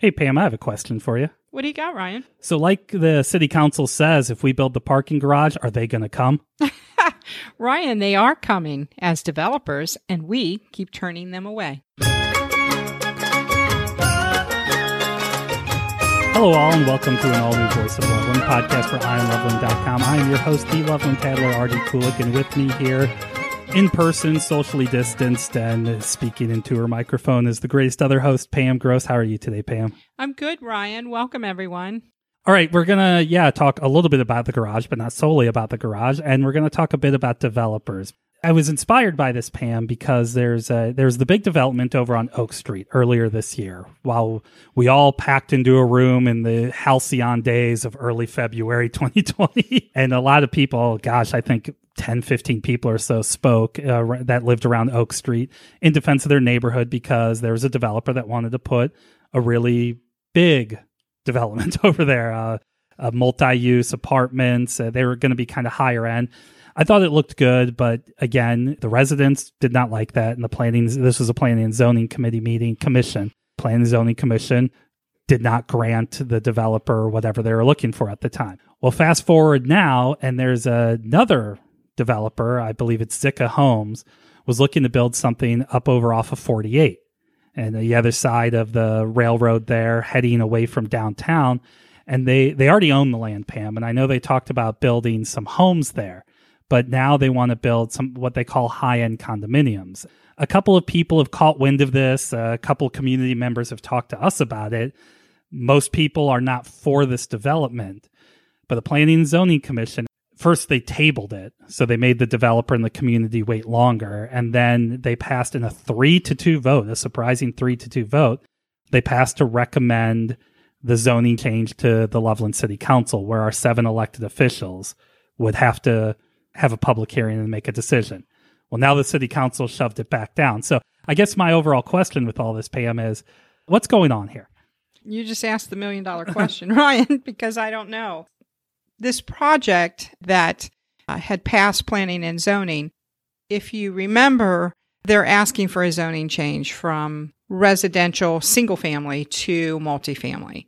Hey, Pam, I have a question for you. What do you got, Ryan? So, like the city council says, if we build the parking garage, are they going to come? Ryan, they are coming as developers, and we keep turning them away. Hello, all, and welcome to an all new Voice of Loveland podcast for IonLoveland.com. I am your host, the Loveland Tattler, Artie Kulik, and with me here in person, socially distanced, and speaking into her microphone is the greatest other host, Pam Gross. How are you today, Pam? I'm good, Ryan. Welcome, everyone. All right, we're gonna yeah talk a little bit about the garage, but not solely about the garage, and we're gonna talk a bit about developers. I was inspired by this, Pam, because there's a, there's the big development over on Oak Street earlier this year. While we all packed into a room in the halcyon days of early February 2020, and a lot of people, gosh, I think 10, 15 people or so spoke uh, that lived around Oak Street in defense of their neighborhood because there was a developer that wanted to put a really big development over there, uh, multi-use apartments. Uh, they were going to be kind of higher end. I thought it looked good, but again, the residents did not like that. And the planning, this was a planning and zoning committee meeting, commission, planning and zoning commission did not grant the developer whatever they were looking for at the time. Well, fast forward now, and there's another developer, I believe it's Zika Homes, was looking to build something up over off of 48 and the other side of the railroad there, heading away from downtown. And they, they already own the land, Pam. And I know they talked about building some homes there but now they want to build some what they call high end condominiums. A couple of people have caught wind of this. A couple community members have talked to us about it. Most people are not for this development, but the Planning and Zoning Commission first they tabled it, so they made the developer and the community wait longer, and then they passed in a three to two vote, a surprising three to two vote. They passed to recommend the zoning change to the Loveland City Council, where our seven elected officials would have to have a public hearing and make a decision. Well, now the city council shoved it back down. So I guess my overall question with all this, Pam, is what's going on here? You just asked the million dollar question, Ryan, because I don't know. This project that uh, had passed planning and zoning, if you remember, they're asking for a zoning change from residential single family to multifamily.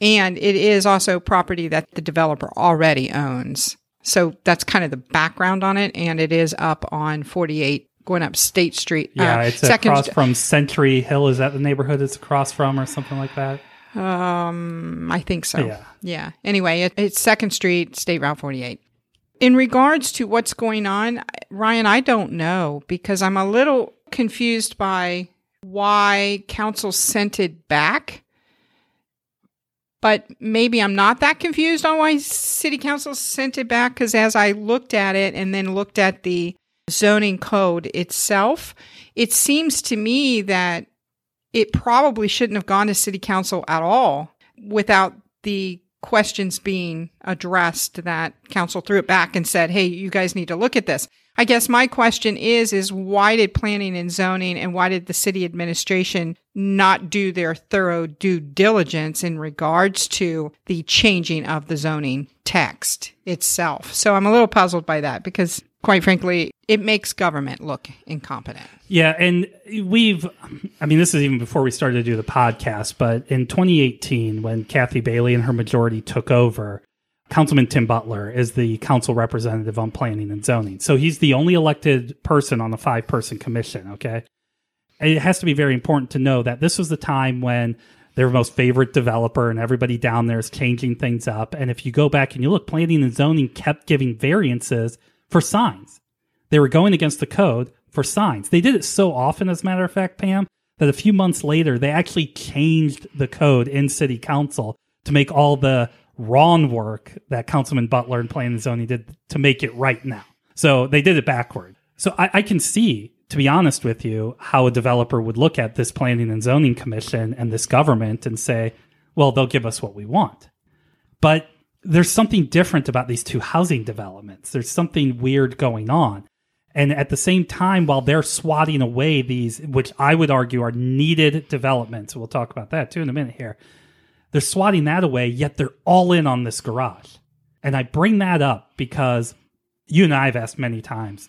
And it is also property that the developer already owns. So that's kind of the background on it. And it is up on 48 going up State Street. Yeah, uh, it's across st- from Century Hill. Is that the neighborhood it's across from or something like that? Um, I think so. Yeah. Yeah. Anyway, it, it's Second Street, State Route 48. In regards to what's going on, Ryan, I don't know because I'm a little confused by why council sent it back but maybe I'm not that confused on why city council sent it back because as I looked at it and then looked at the zoning code itself, it seems to me that it probably shouldn't have gone to city council at all without the questions being addressed that council threw it back and said, Hey, you guys need to look at this. I guess my question is, is why did planning and zoning and why did the city administration not do their thorough due diligence in regards to the changing of the zoning text itself? So I'm a little puzzled by that because quite frankly, it makes government look incompetent. Yeah. And we've, I mean, this is even before we started to do the podcast, but in 2018, when Kathy Bailey and her majority took over, Councilman Tim Butler is the council representative on planning and zoning. So he's the only elected person on the five person commission. Okay. It has to be very important to know that this was the time when their most favorite developer and everybody down there is changing things up. And if you go back and you look, planning and zoning kept giving variances for signs. They were going against the code for signs. They did it so often, as a matter of fact, Pam, that a few months later, they actually changed the code in city council to make all the wrong work that Councilman Butler and Planning and Zoning did to make it right now. So they did it backward. So I, I, can see, to be honest with you, how a developer would look at this Planning and Zoning Commission and this government and say, well, they'll give us what we want. But there's something different about these two housing developments. There's something weird going on. And at the same time, while they're swatting away these, which I would argue are needed developments, we'll talk about that too in a minute here they're swatting that away, yet they're all in on this garage. And I bring that up because you and I have asked many times,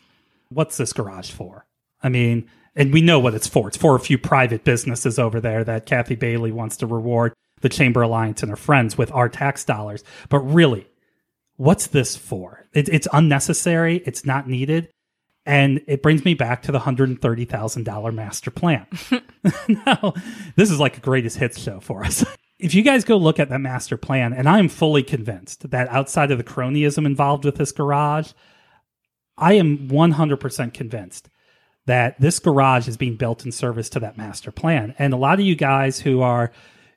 what's this garage for? I mean, And we know what it's for. It's for a few private businesses over there that Kathy Bailey wants to reward the Chamber Alliance and her friends with our tax dollars. But really, what's this for? It, it's unnecessary. It's not needed. And it brings me back to the $130,000 master plan. now, this is like a greatest hits show for us. if you guys go look at that master plan, and I am fully convinced that outside of the cronyism involved with this garage, I am 100% convinced that this garage is being built in service to that master plan. And a lot of you guys who are,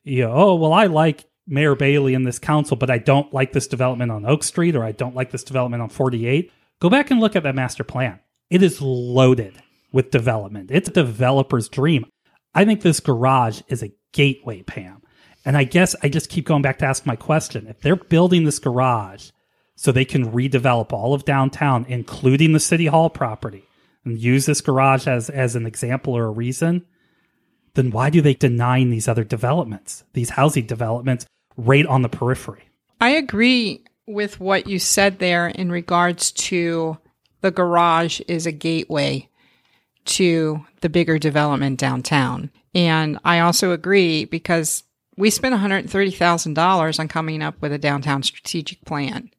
you know, oh, well, I like Mayor Bailey and this council, but I don't like this development on Oak Street or I don't like this development on 48. Go back and look at that master plan. It is loaded with development. It's a developer's dream. I think this garage is a gateway, Pam. And I guess I just keep going back to ask my question. If they're building this garage so they can redevelop all of downtown, including the city hall property, and use this garage as, as an example or a reason, then why do they deny these other developments, these housing developments right on the periphery? I agree with what you said there in regards to the garage is a gateway to the bigger development downtown. And I also agree because we spent $130,000 on coming up with a downtown strategic plan.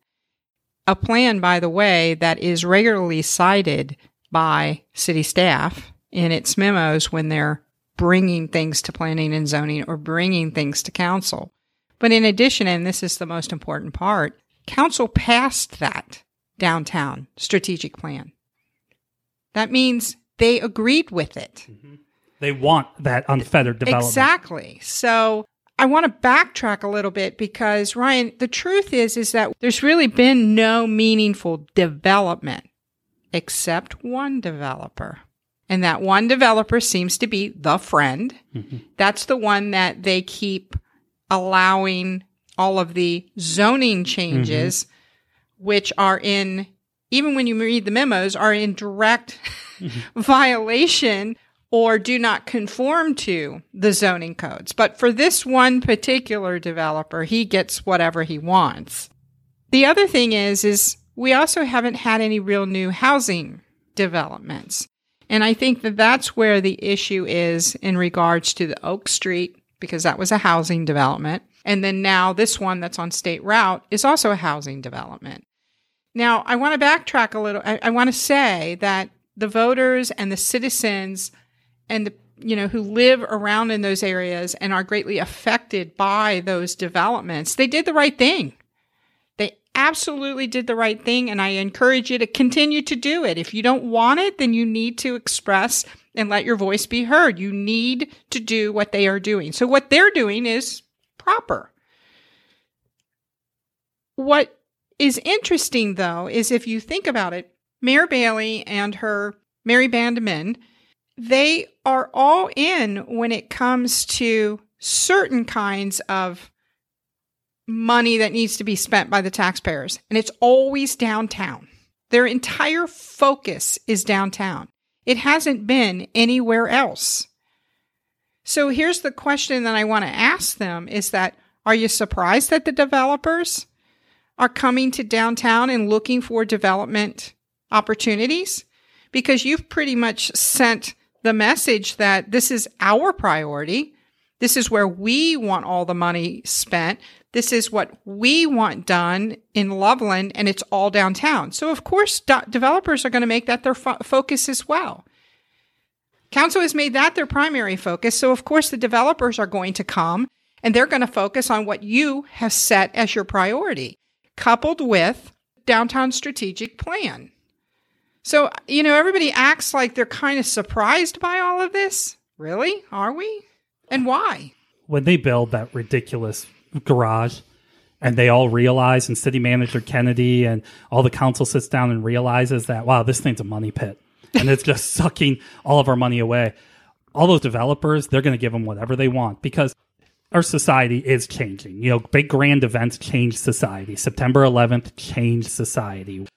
A plan, by the way, that is regularly cited by city staff in its memos when they're bringing things to planning and zoning or bringing things to council. But in addition, and this is the most important part, council passed that downtown strategic plan. That means they agreed with it. Mm-hmm. They want that unfettered development. Exactly. So I want to backtrack a little bit because Ryan, the truth is is that there's really been no meaningful development except one developer. And that one developer seems to be the friend. Mm-hmm. That's the one that they keep allowing all of the zoning changes, mm-hmm. which are in, even when you read the memos, are in direct mm-hmm. violation or do not conform to the zoning codes. But for this one particular developer, he gets whatever he wants. The other thing is, is we also haven't had any real new housing developments. And I think that that's where the issue is in regards to the Oak Street, because that was a housing development. And then now this one that's on State Route is also a housing development. Now, I want to backtrack a little. I, I want to say that the voters and the citizens and the you know who live around in those areas and are greatly affected by those developments, they did the right thing absolutely did the right thing and I encourage you to continue to do it. If you don't want it, then you need to express and let your voice be heard. You need to do what they are doing. So what they're doing is proper. What is interesting though is if you think about it, Mayor Bailey and her Merry Band of Men, they are all in when it comes to certain kinds of money that needs to be spent by the taxpayers, and it's always downtown. Their entire focus is downtown. It hasn't been anywhere else. So here's the question that I want to ask them is that are you surprised that the developers are coming to downtown and looking for development opportunities? Because you've pretty much sent the message that this is our priority. This is where we want all the money spent. This is what we want done in Loveland, and it's all downtown. So, of course, developers are going to make that their fo- focus as well. Council has made that their primary focus. So, of course, the developers are going to come and they're going to focus on what you have set as your priority, coupled with downtown strategic plan. So, you know, everybody acts like they're kind of surprised by all of this. Really? Are we? And why? When they build that ridiculous garage and they all realize and city manager kennedy and all the council sits down and realizes that wow this thing's a money pit. And it's just sucking all of our money away. All those developers they're going to give them whatever they want because our society is changing. You know big grand events change society. September 11th changed society.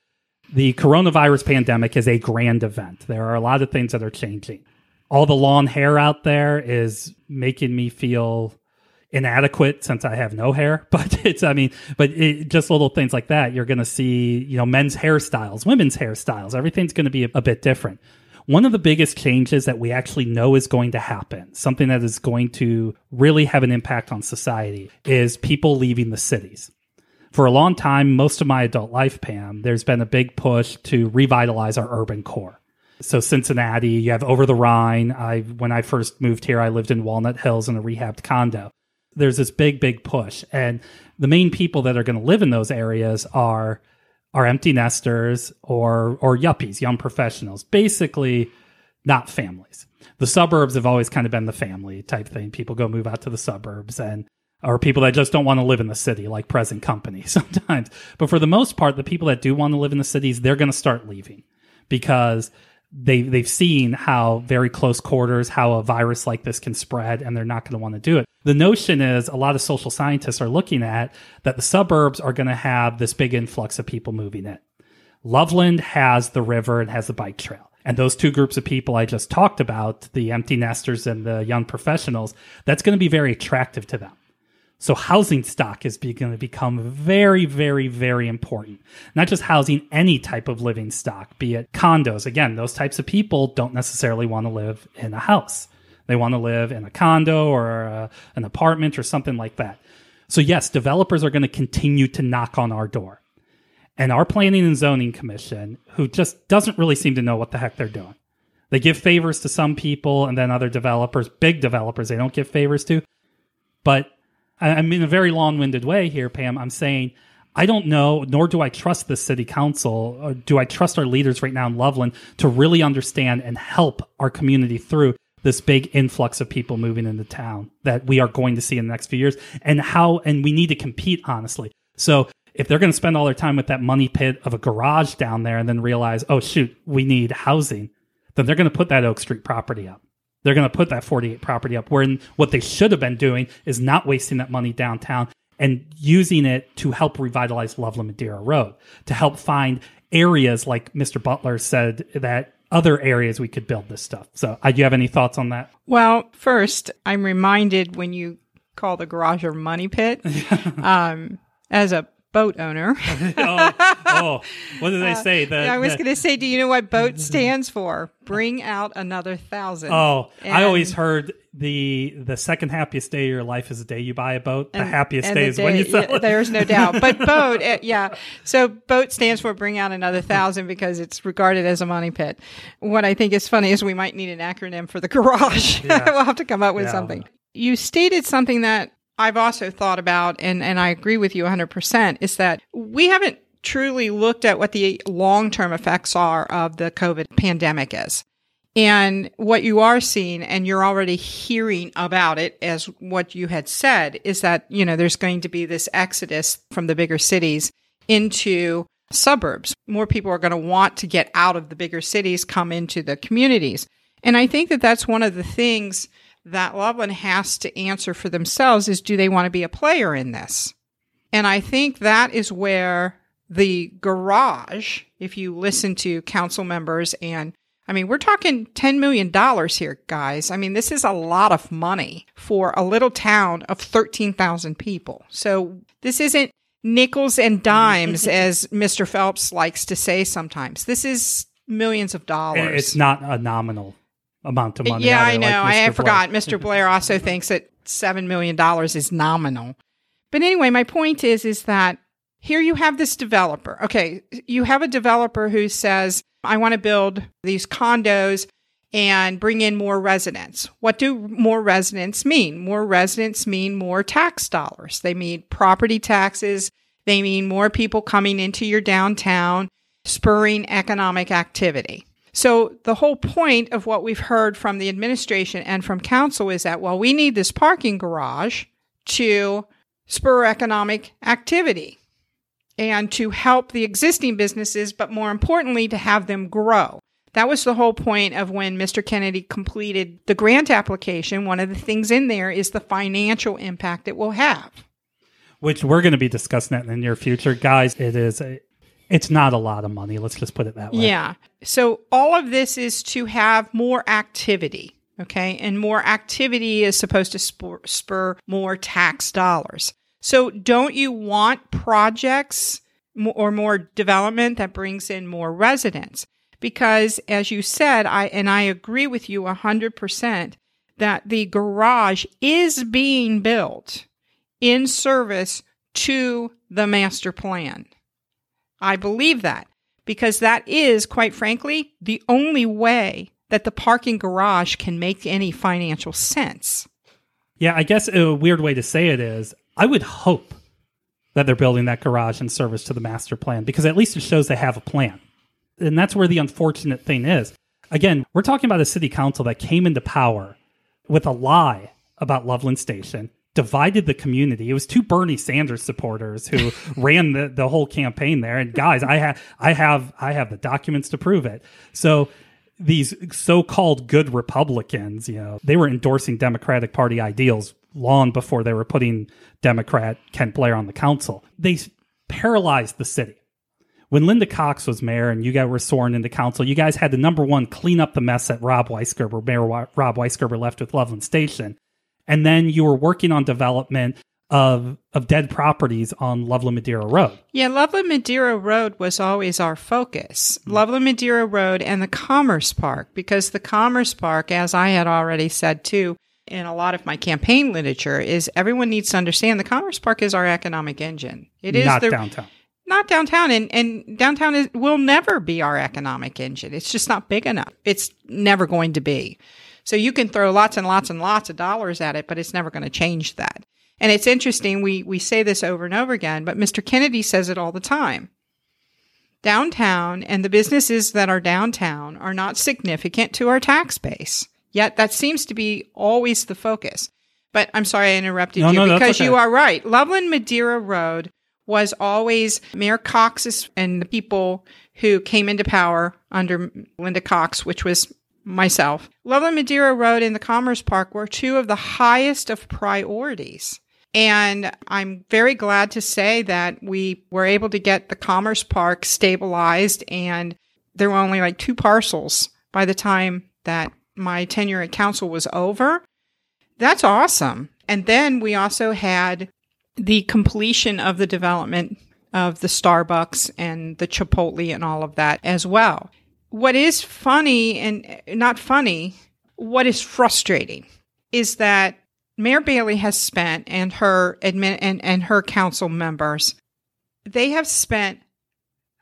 The coronavirus pandemic is a grand event. There are a lot of things that are changing. All the lawn hair out there is making me feel inadequate since I have no hair, but it's, I mean, but it, just little things like that. You're going to see, you know, men's hairstyles, women's hairstyles. Everything's going to be a, a bit different. One of the biggest changes that we actually know is going to happen, something that is going to really have an impact on society, is people leaving the cities. For a long time, most of my adult life, Pam, there's been a big push to revitalize our urban core. So Cincinnati, you have over the Rhine. I when I first moved here, I lived in Walnut Hills in a rehabbed condo. There's this big, big push, and the main people that are going to live in those areas are are empty nesters or or yuppies, young professionals, basically not families. The suburbs have always kind of been the family type thing. People go move out to the suburbs and or people that just don't want to live in the city like present company sometimes. But for the most part, the people that do want to live in the cities, they're going to start leaving because they they've seen how very close quarters how a virus like this can spread and they're not going to want to do it. The notion is a lot of social scientists are looking at that the suburbs are going to have this big influx of people moving in. Loveland has the river and has the bike trail. And those two groups of people i just talked about the empty nesters and the young professionals that's going to be very attractive to them so housing stock is going to become very, very, very important. Not just housing any type of living stock, be it condos. Again, those types of people don't necessarily want to live in a house. They want to live in a condo or a, an apartment or something like that. So yes, developers are going to continue to knock on our door. And our planning and zoning commission, who just doesn't really seem to know what the heck they're doing. They give favors to some people and then other developers, big developers, they don't give favors to. But I'm in a very long winded way here, Pam. I'm saying I don't know, nor do I trust the city council, or do I trust our leaders right now in Loveland to really understand and help our community through this big influx of people moving into town that we are going to see in the next few years and how, and we need to compete honestly. So if they're going to spend all their time with that money pit of a garage down there and then realize, oh, shoot, we need housing, then they're going to put that Oak Street property up they're going to put that 48 property up. Where what they should have been doing is not wasting that money downtown and using it to help revitalize Loveland Madeira Road, to help find areas like Mr. Butler said that other areas we could build this stuff. So, uh, do you have any thoughts on that? Well, first, I'm reminded when you call the garage a money pit. um, as a boat owner. oh, oh, what did they uh, say? The, I was going to say, do you know what boat stands for? Bring out another thousand. Oh, and, I always heard the the second happiest day of your life is the day you buy a boat. The and, happiest day the is day, when you sell yeah, it. There's no doubt. But boat, it, yeah. So boat stands for bring out another thousand because it's regarded as a money pit. What I think is funny is we might need an acronym for the garage. Yeah. we'll have to come up with yeah. something. You stated something that I've also thought about, and, and I agree with you 100%, is that we haven't truly looked at what the long term effects are of the COVID pandemic is. And what you are seeing, and you're already hearing about it as what you had said, is that, you know, there's going to be this exodus from the bigger cities into suburbs. More people are going to want to get out of the bigger cities, come into the communities. And I think that that's one of the things that Loveland has to answer for themselves is do they want to be a player in this? And I think that is where the garage, if you listen to council members and I mean, we're talking $10 million here, guys. I mean, this is a lot of money for a little town of 13,000 people. So this isn't nickels and dimes, as Mr. Phelps likes to say sometimes. This is millions of dollars. It's not a nominal amount of money. Yeah, I know. Like I forgot. Mr. Blair also thinks that seven million dollars is nominal. But anyway, my point is is that here you have this developer. Okay, you have a developer who says, I want to build these condos and bring in more residents. What do more residents mean? More residents mean more tax dollars. They mean property taxes. They mean more people coming into your downtown, spurring economic activity. So the whole point of what we've heard from the administration and from council is that, well, we need this parking garage to spur economic activity and to help the existing businesses, but more importantly, to have them grow. That was the whole point of when Mr. Kennedy completed the grant application. One of the things in there is the financial impact it will have. Which we're going to be discussing that in the near future. Guys, it is a, it's not a lot of money. Let's just put it that way. Yeah. So all of this is to have more activity. Okay. And more activity is supposed to spur, spur more tax dollars. So don't you want projects or more development that brings in more residents? because as you said, I and I agree with you 100% that the garage is being built in service to the master plan. I believe that because that is quite frankly the only way that the parking garage can make any financial sense. Yeah, I guess a weird way to say it is I would hope that they're building that garage in service to the master plan because at least it shows they have a plan. And that's where the unfortunate thing is. Again, we're talking about a city council that came into power with a lie about Loveland Station, divided the community. It was two Bernie Sanders supporters who ran the, the whole campaign there. And guys, I have I have I have the documents to prove it. So these so-called good Republicans, you know, they were endorsing Democratic Party ideals long before they were putting Democrat Kent Blair on the council. They paralyzed the city. When Linda Cox was mayor and you guys were sworn into council, you guys had to number one clean up the mess that Rob Weisgerber, Mayor Rob Weisgerber left with Loveland Station, and then you were working on development of of dead properties on Loveland Madeira Road. Yeah, Loveland Madeira Road was always our focus. Mm-hmm. Loveland Madeira Road and the Commerce Park, because the Commerce Park, as I had already said too, in a lot of my campaign literature, is everyone needs to understand the Commerce Park is our economic engine. It is not the, downtown. Not downtown, and and downtown is, will never be our economic engine. It's just not big enough. It's never going to be. So you can throw lots and lots and lots of dollars at it, but it's never going to change that. And it's interesting, we, we say this over and over again, but Mr. Kennedy says it all the time. Downtown and the businesses that are downtown are not significant to our tax base. Yet that seems to be always the focus. But I'm sorry I interrupted no, you no, because okay. you are right. Loveland Madeira Road was always Mayor Cox's and the people who came into power under Linda Cox, which was myself. Loveland Madeira Road and the Commerce Park were two of the highest of priorities. And I'm very glad to say that we were able to get the Commerce Park stabilized and there were only like two parcels by the time that my tenure at council was over. That's awesome. And then we also had the completion of the development of the Starbucks and the Chipotle and all of that as well. What is funny and eh, not funny, what is frustrating is that Mayor Bailey has spent and her admin and, and her council members, they have spent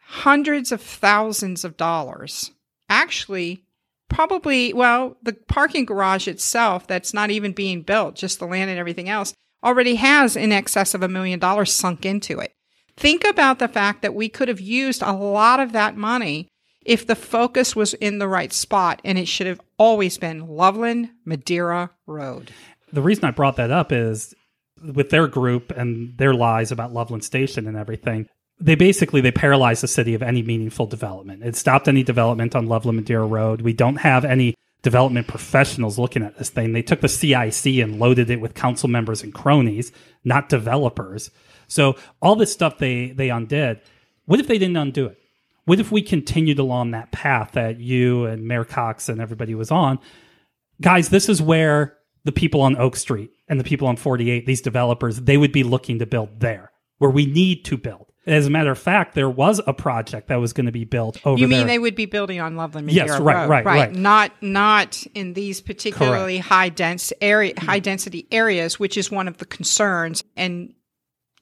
hundreds of thousands of dollars. Actually, probably, well, the parking garage itself that's not even being built, just the land and everything else, already has in excess of a million dollars sunk into it. Think about the fact that we could have used a lot of that money if the focus was in the right spot, and it should have always been Loveland Madeira Road the reason I brought that up is with their group and their lies about Loveland Station and everything, they basically they paralyzed the city of any meaningful development. It stopped any development on Loveland Madeira Road. We don't have any development professionals looking at this thing. They took the CIC and loaded it with council members and cronies, not developers. So all this stuff they they undid. What if they didn't undo it? What if we continued along that path that you and Mayor Cox and everybody was on? Guys, this is where the people on Oak Street and the people on 48, these developers, they would be looking to build there where we need to build. As a matter of fact, there was a project that was going to be built over there. You mean there. they would be building on Loveland Madeira Yes, right, Road, right, right. Not not in these particularly high dense area, high density areas, which is one of the concerns. And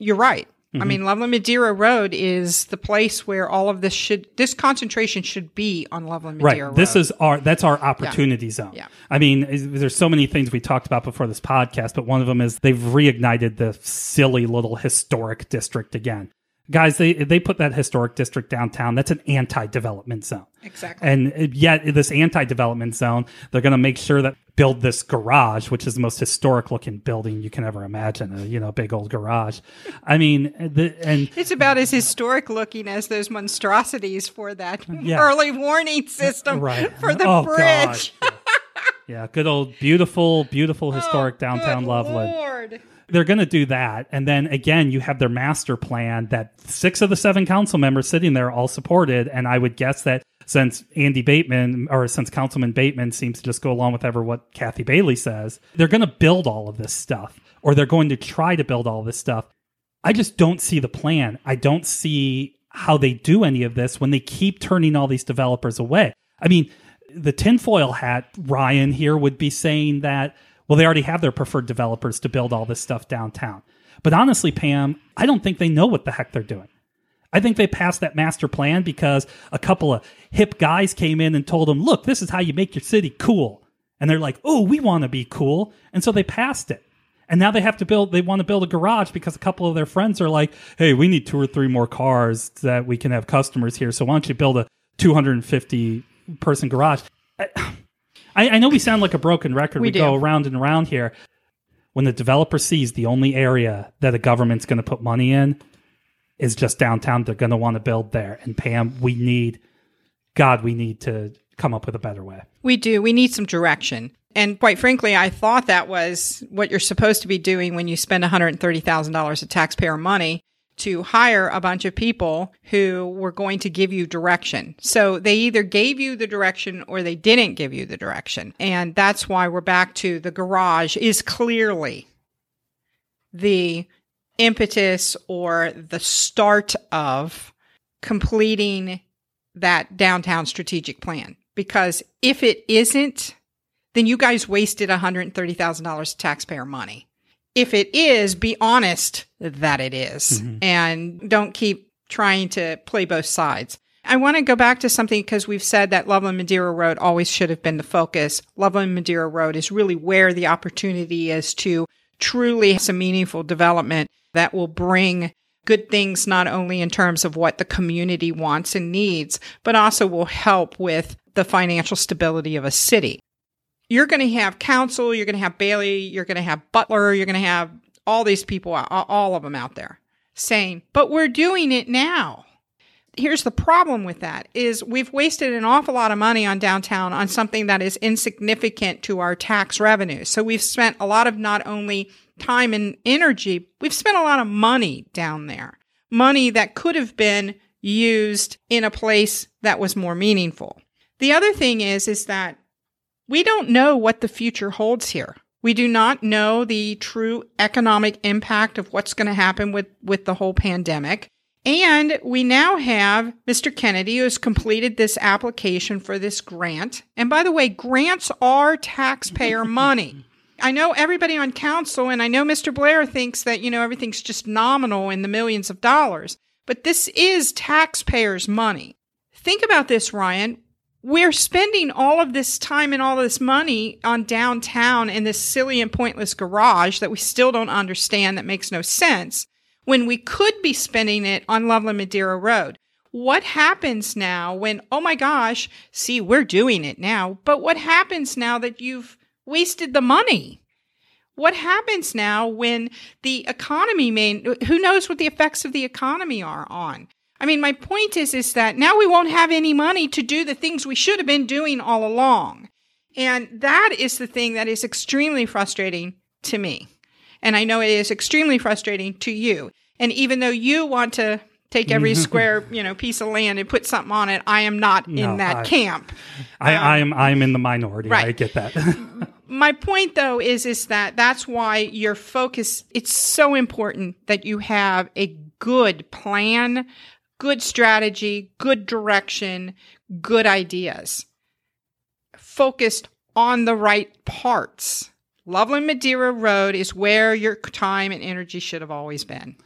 you're right. Mm-hmm. I mean, Loveland Madeira Road is the place where all of this should, this concentration should be on Loveland Madeira right. Road. This is our that's our opportunity zone. Yeah. I mean, there's so many things we talked about before this podcast, but one of them is they've reignited the silly little historic district again. Guys, they they put that historic district downtown. That's an anti-development zone. exactly. And yet, this anti-development zone, they're going to make sure that build this garage, which is the most historic-looking building you can ever imagine. A, you know, big old garage. I mean, the, and It's about as historic looking as those monstrosities for that Yeah. early warning system right for the Oh, bridge. Yeah. yeah, good old beautiful, beautiful oh, historic Oh, downtown Loveland. Lord. They're going to do that. And then again, you have their master plan that six of the seven council members sitting there all supported. And I would guess that since Andy Bateman or since Councilman Bateman seems to just go along with ever what Kathy Bailey says, they're going to build all of this stuff or they're going to try to build all this stuff. I just don't see the plan. I don't see how they do any of this when they keep turning all these developers away. I mean, the tinfoil hat Ryan here would be saying that, well, they already have their preferred developers to build all this stuff downtown. But honestly, Pam, I don't think they know what the heck they're doing. I think they passed that master plan because a couple of hip guys came in and told them, look, this is how you make your city cool. And they're like, oh, we want to be cool. And so they passed it. And now they have to build, they want to build a garage because a couple of their friends are like, hey, we need two or three more cars that we can have customers here. So why don't you build a 250 person garage? I know we sound like a broken record. We, we go around and around here. When the developer sees the only area that a government's going to put money in is just downtown. They're going to want to build there. And Pam, we need, God, we need to come up with a better way. We do. We need some direction. And quite frankly, I thought that was what you're supposed to be doing when you spend $130,000 of taxpayer money to hire a bunch of people who were going to give you direction. So they either gave you the direction or they didn't give you the direction. And that's why we're back to the garage is clearly the impetus or the start of completing that downtown strategic plan. Because if it isn't, then you guys wasted $130,000 taxpayer money. If it is, be honest that it is, mm-hmm. and don't keep trying to play both sides. I want to go back to something because we've said that Loveland Madeira Road always should have been the focus. Loveland Madeira Road is really where the opportunity is to truly have some meaningful development that will bring good things not only in terms of what the community wants and needs, but also will help with the financial stability of a city. You're going to have council, you're going to have Bailey, you're going to have Butler, you're going to have all these people, all of them out there saying, but we're doing it now. Here's the problem with that is we've wasted an awful lot of money on downtown on something that is insignificant to our tax revenue. So we've spent a lot of not only time and energy, we've spent a lot of money down there. Money that could have been used in a place that was more meaningful. The other thing is, is that we don't know what the future holds here. We do not know the true economic impact of what's going to happen with, with the whole pandemic. And we now have Mr. Kennedy who has completed this application for this grant. And by the way, grants are taxpayer money. I know everybody on council and I know Mr. Blair thinks that, you know, everything's just nominal in the millions of dollars, but this is taxpayers' money. Think about this, Ryan. We're spending all of this time and all this money on downtown in this silly and pointless garage that we still don't understand that makes no sense when we could be spending it on Loveland Madeira Road. What happens now when, oh my gosh, see, we're doing it now, but what happens now that you've wasted the money. What happens now when the economy may, who knows what the effects of the economy are on? I mean, my point is, is that now we won't have any money to do the things we should have been doing all along. And that is the thing that is extremely frustrating to me. And I know it is extremely frustrating to you. And even though you want to take every square you know piece of land and put something on it. I am not no, in that I, camp. I, um, I am I am in the minority. Right. I get that. My point though is is that that's why your focus. It's so important that you have a good plan, good strategy, good direction, good ideas, focused on the right parts. Loveland Madeira Road is where your time and energy should have always been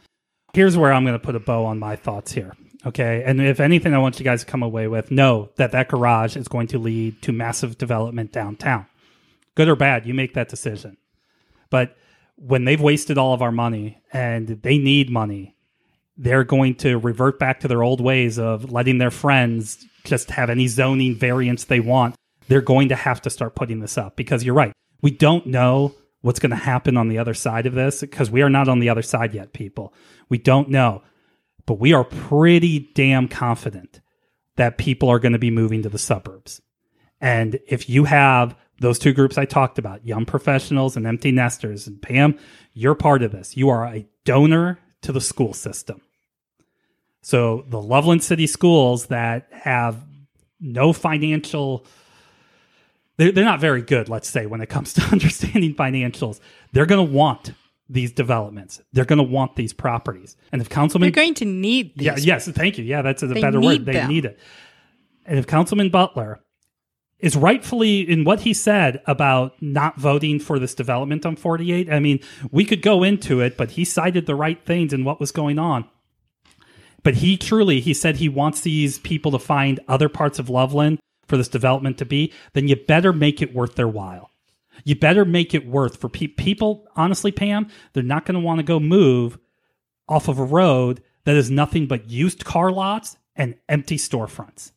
here's where I'm going to put a bow on my thoughts here. Okay. And if anything, I want you guys to come away with know that that garage is going to lead to massive development downtown. Good or bad, you make that decision. But when they've wasted all of our money and they need money, they're going to revert back to their old ways of letting their friends just have any zoning variance they want. They're going to have to start putting this up because you're right. We don't know what's going to happen on the other side of this because we are not on the other side yet, people. We don't know, but we are pretty damn confident that people are going to be moving to the suburbs. And if you have those two groups I talked about, young professionals and empty nesters, and Pam, you're part of this. You are a donor to the school system. So the Loveland City schools that have no financial they're, they're not very good, let's say, when it comes to understanding financials. They're going to want these developments. They're going to want these properties. And if Councilman They're going to need these. Yeah, yes, thank you. Yeah, that's a They better word. They them. need it. And if Councilman Butler is rightfully in what he said about not voting for this development on 48, I mean, we could go into it, but he cited the right things and what was going on. But he truly, he said he wants these people to find other parts of Loveland for this development to be, then you better make it worth their while. You better make it worth for pe- people. Honestly, Pam, they're not going to want to go move off of a road that is nothing but used car lots and empty storefronts.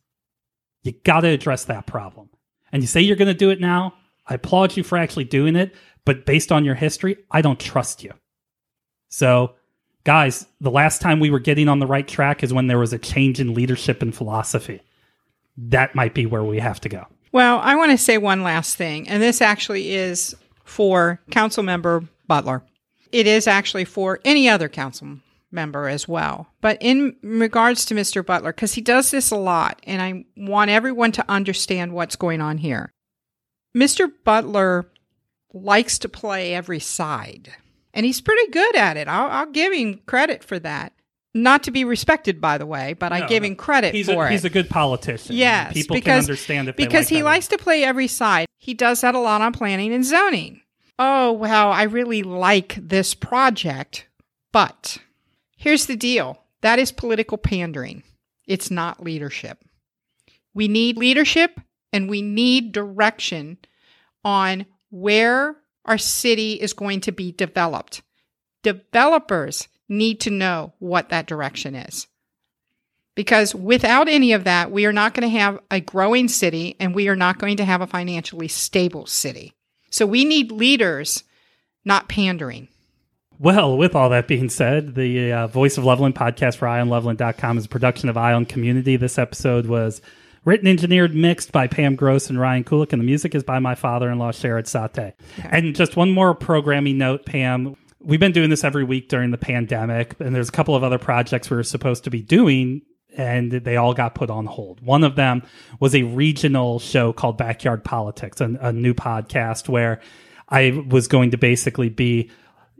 You got to address that problem. And you say you're going to do it now. I applaud you for actually doing it, but based on your history, I don't trust you. So, guys, the last time we were getting on the right track is when there was a change in leadership and philosophy. That might be where we have to go. Well, I want to say one last thing, and this actually is for Council Member Butler. It is actually for any other council member as well. But in regards to Mr. Butler, because he does this a lot, and I want everyone to understand what's going on here. Mr. Butler likes to play every side, and he's pretty good at it. I'll, I'll give him credit for that. Not to be respected, by the way, but I give him credit He's for a, it. he's a good politician. Yes, people because can understand if because like he likes to play every side. He does that a lot on planning and zoning. Oh well, I really like this project, but here's the deal: that is political pandering. It's not leadership. We need leadership, and we need direction on where our city is going to be developed. Developers need to know what that direction is. Because without any of that, we are not going to have a growing city and we are not going to have a financially stable city. So we need leaders, not pandering. Well, with all that being said, the uh, Voice of Loveland podcast for IonLoveland.com is a production of Ion Community. This episode was written, engineered, mixed by Pam Gross and Ryan Kulik, and the music is by my father-in-law, Sherrod Sate. And just one more programming note, Pam. We've been doing this every week during the pandemic, and there's a couple of other projects we were supposed to be doing and they all got put on hold. One of them was a regional show called Backyard Politics, a, a new podcast where I was going to basically be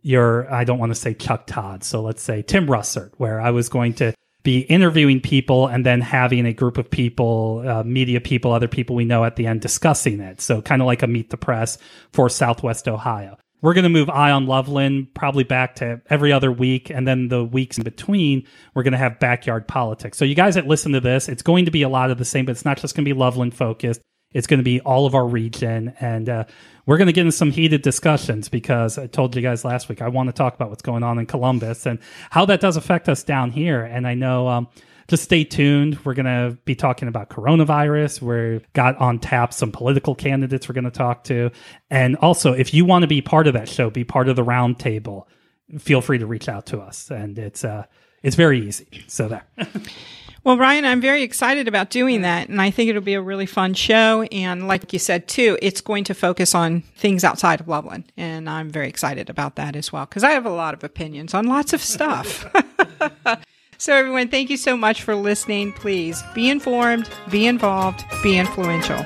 your, I don't want to say Chuck Todd, so let's say Tim Russert, where I was going to be interviewing people and then having a group of people, uh, media people, other people we know at the end discussing it. So kind of like a meet the press for Southwest Ohio. We're going to move Ion Loveland probably back to every other week. And then the weeks in between, we're going to have backyard politics. So you guys that listen to this, it's going to be a lot of the same, but it's not just going to be Loveland focused. It's going to be all of our region. And uh, we're going to get into some heated discussions because I told you guys last week, I want to talk about what's going on in Columbus and how that does affect us down here. And I know, um, just stay tuned. We're going to be talking about coronavirus. We've got on tap some political candidates we're going to talk to. And also, if you want to be part of that show, be part of the roundtable, feel free to reach out to us. And it's, uh, it's very easy. So there. Well, Ryan, I'm very excited about doing that. And I think it'll be a really fun show. And like you said, too, it's going to focus on things outside of Loveland. And I'm very excited about that as well, because I have a lot of opinions on lots of stuff. so, everyone, thank you so much for listening. Please be informed, be involved, be influential.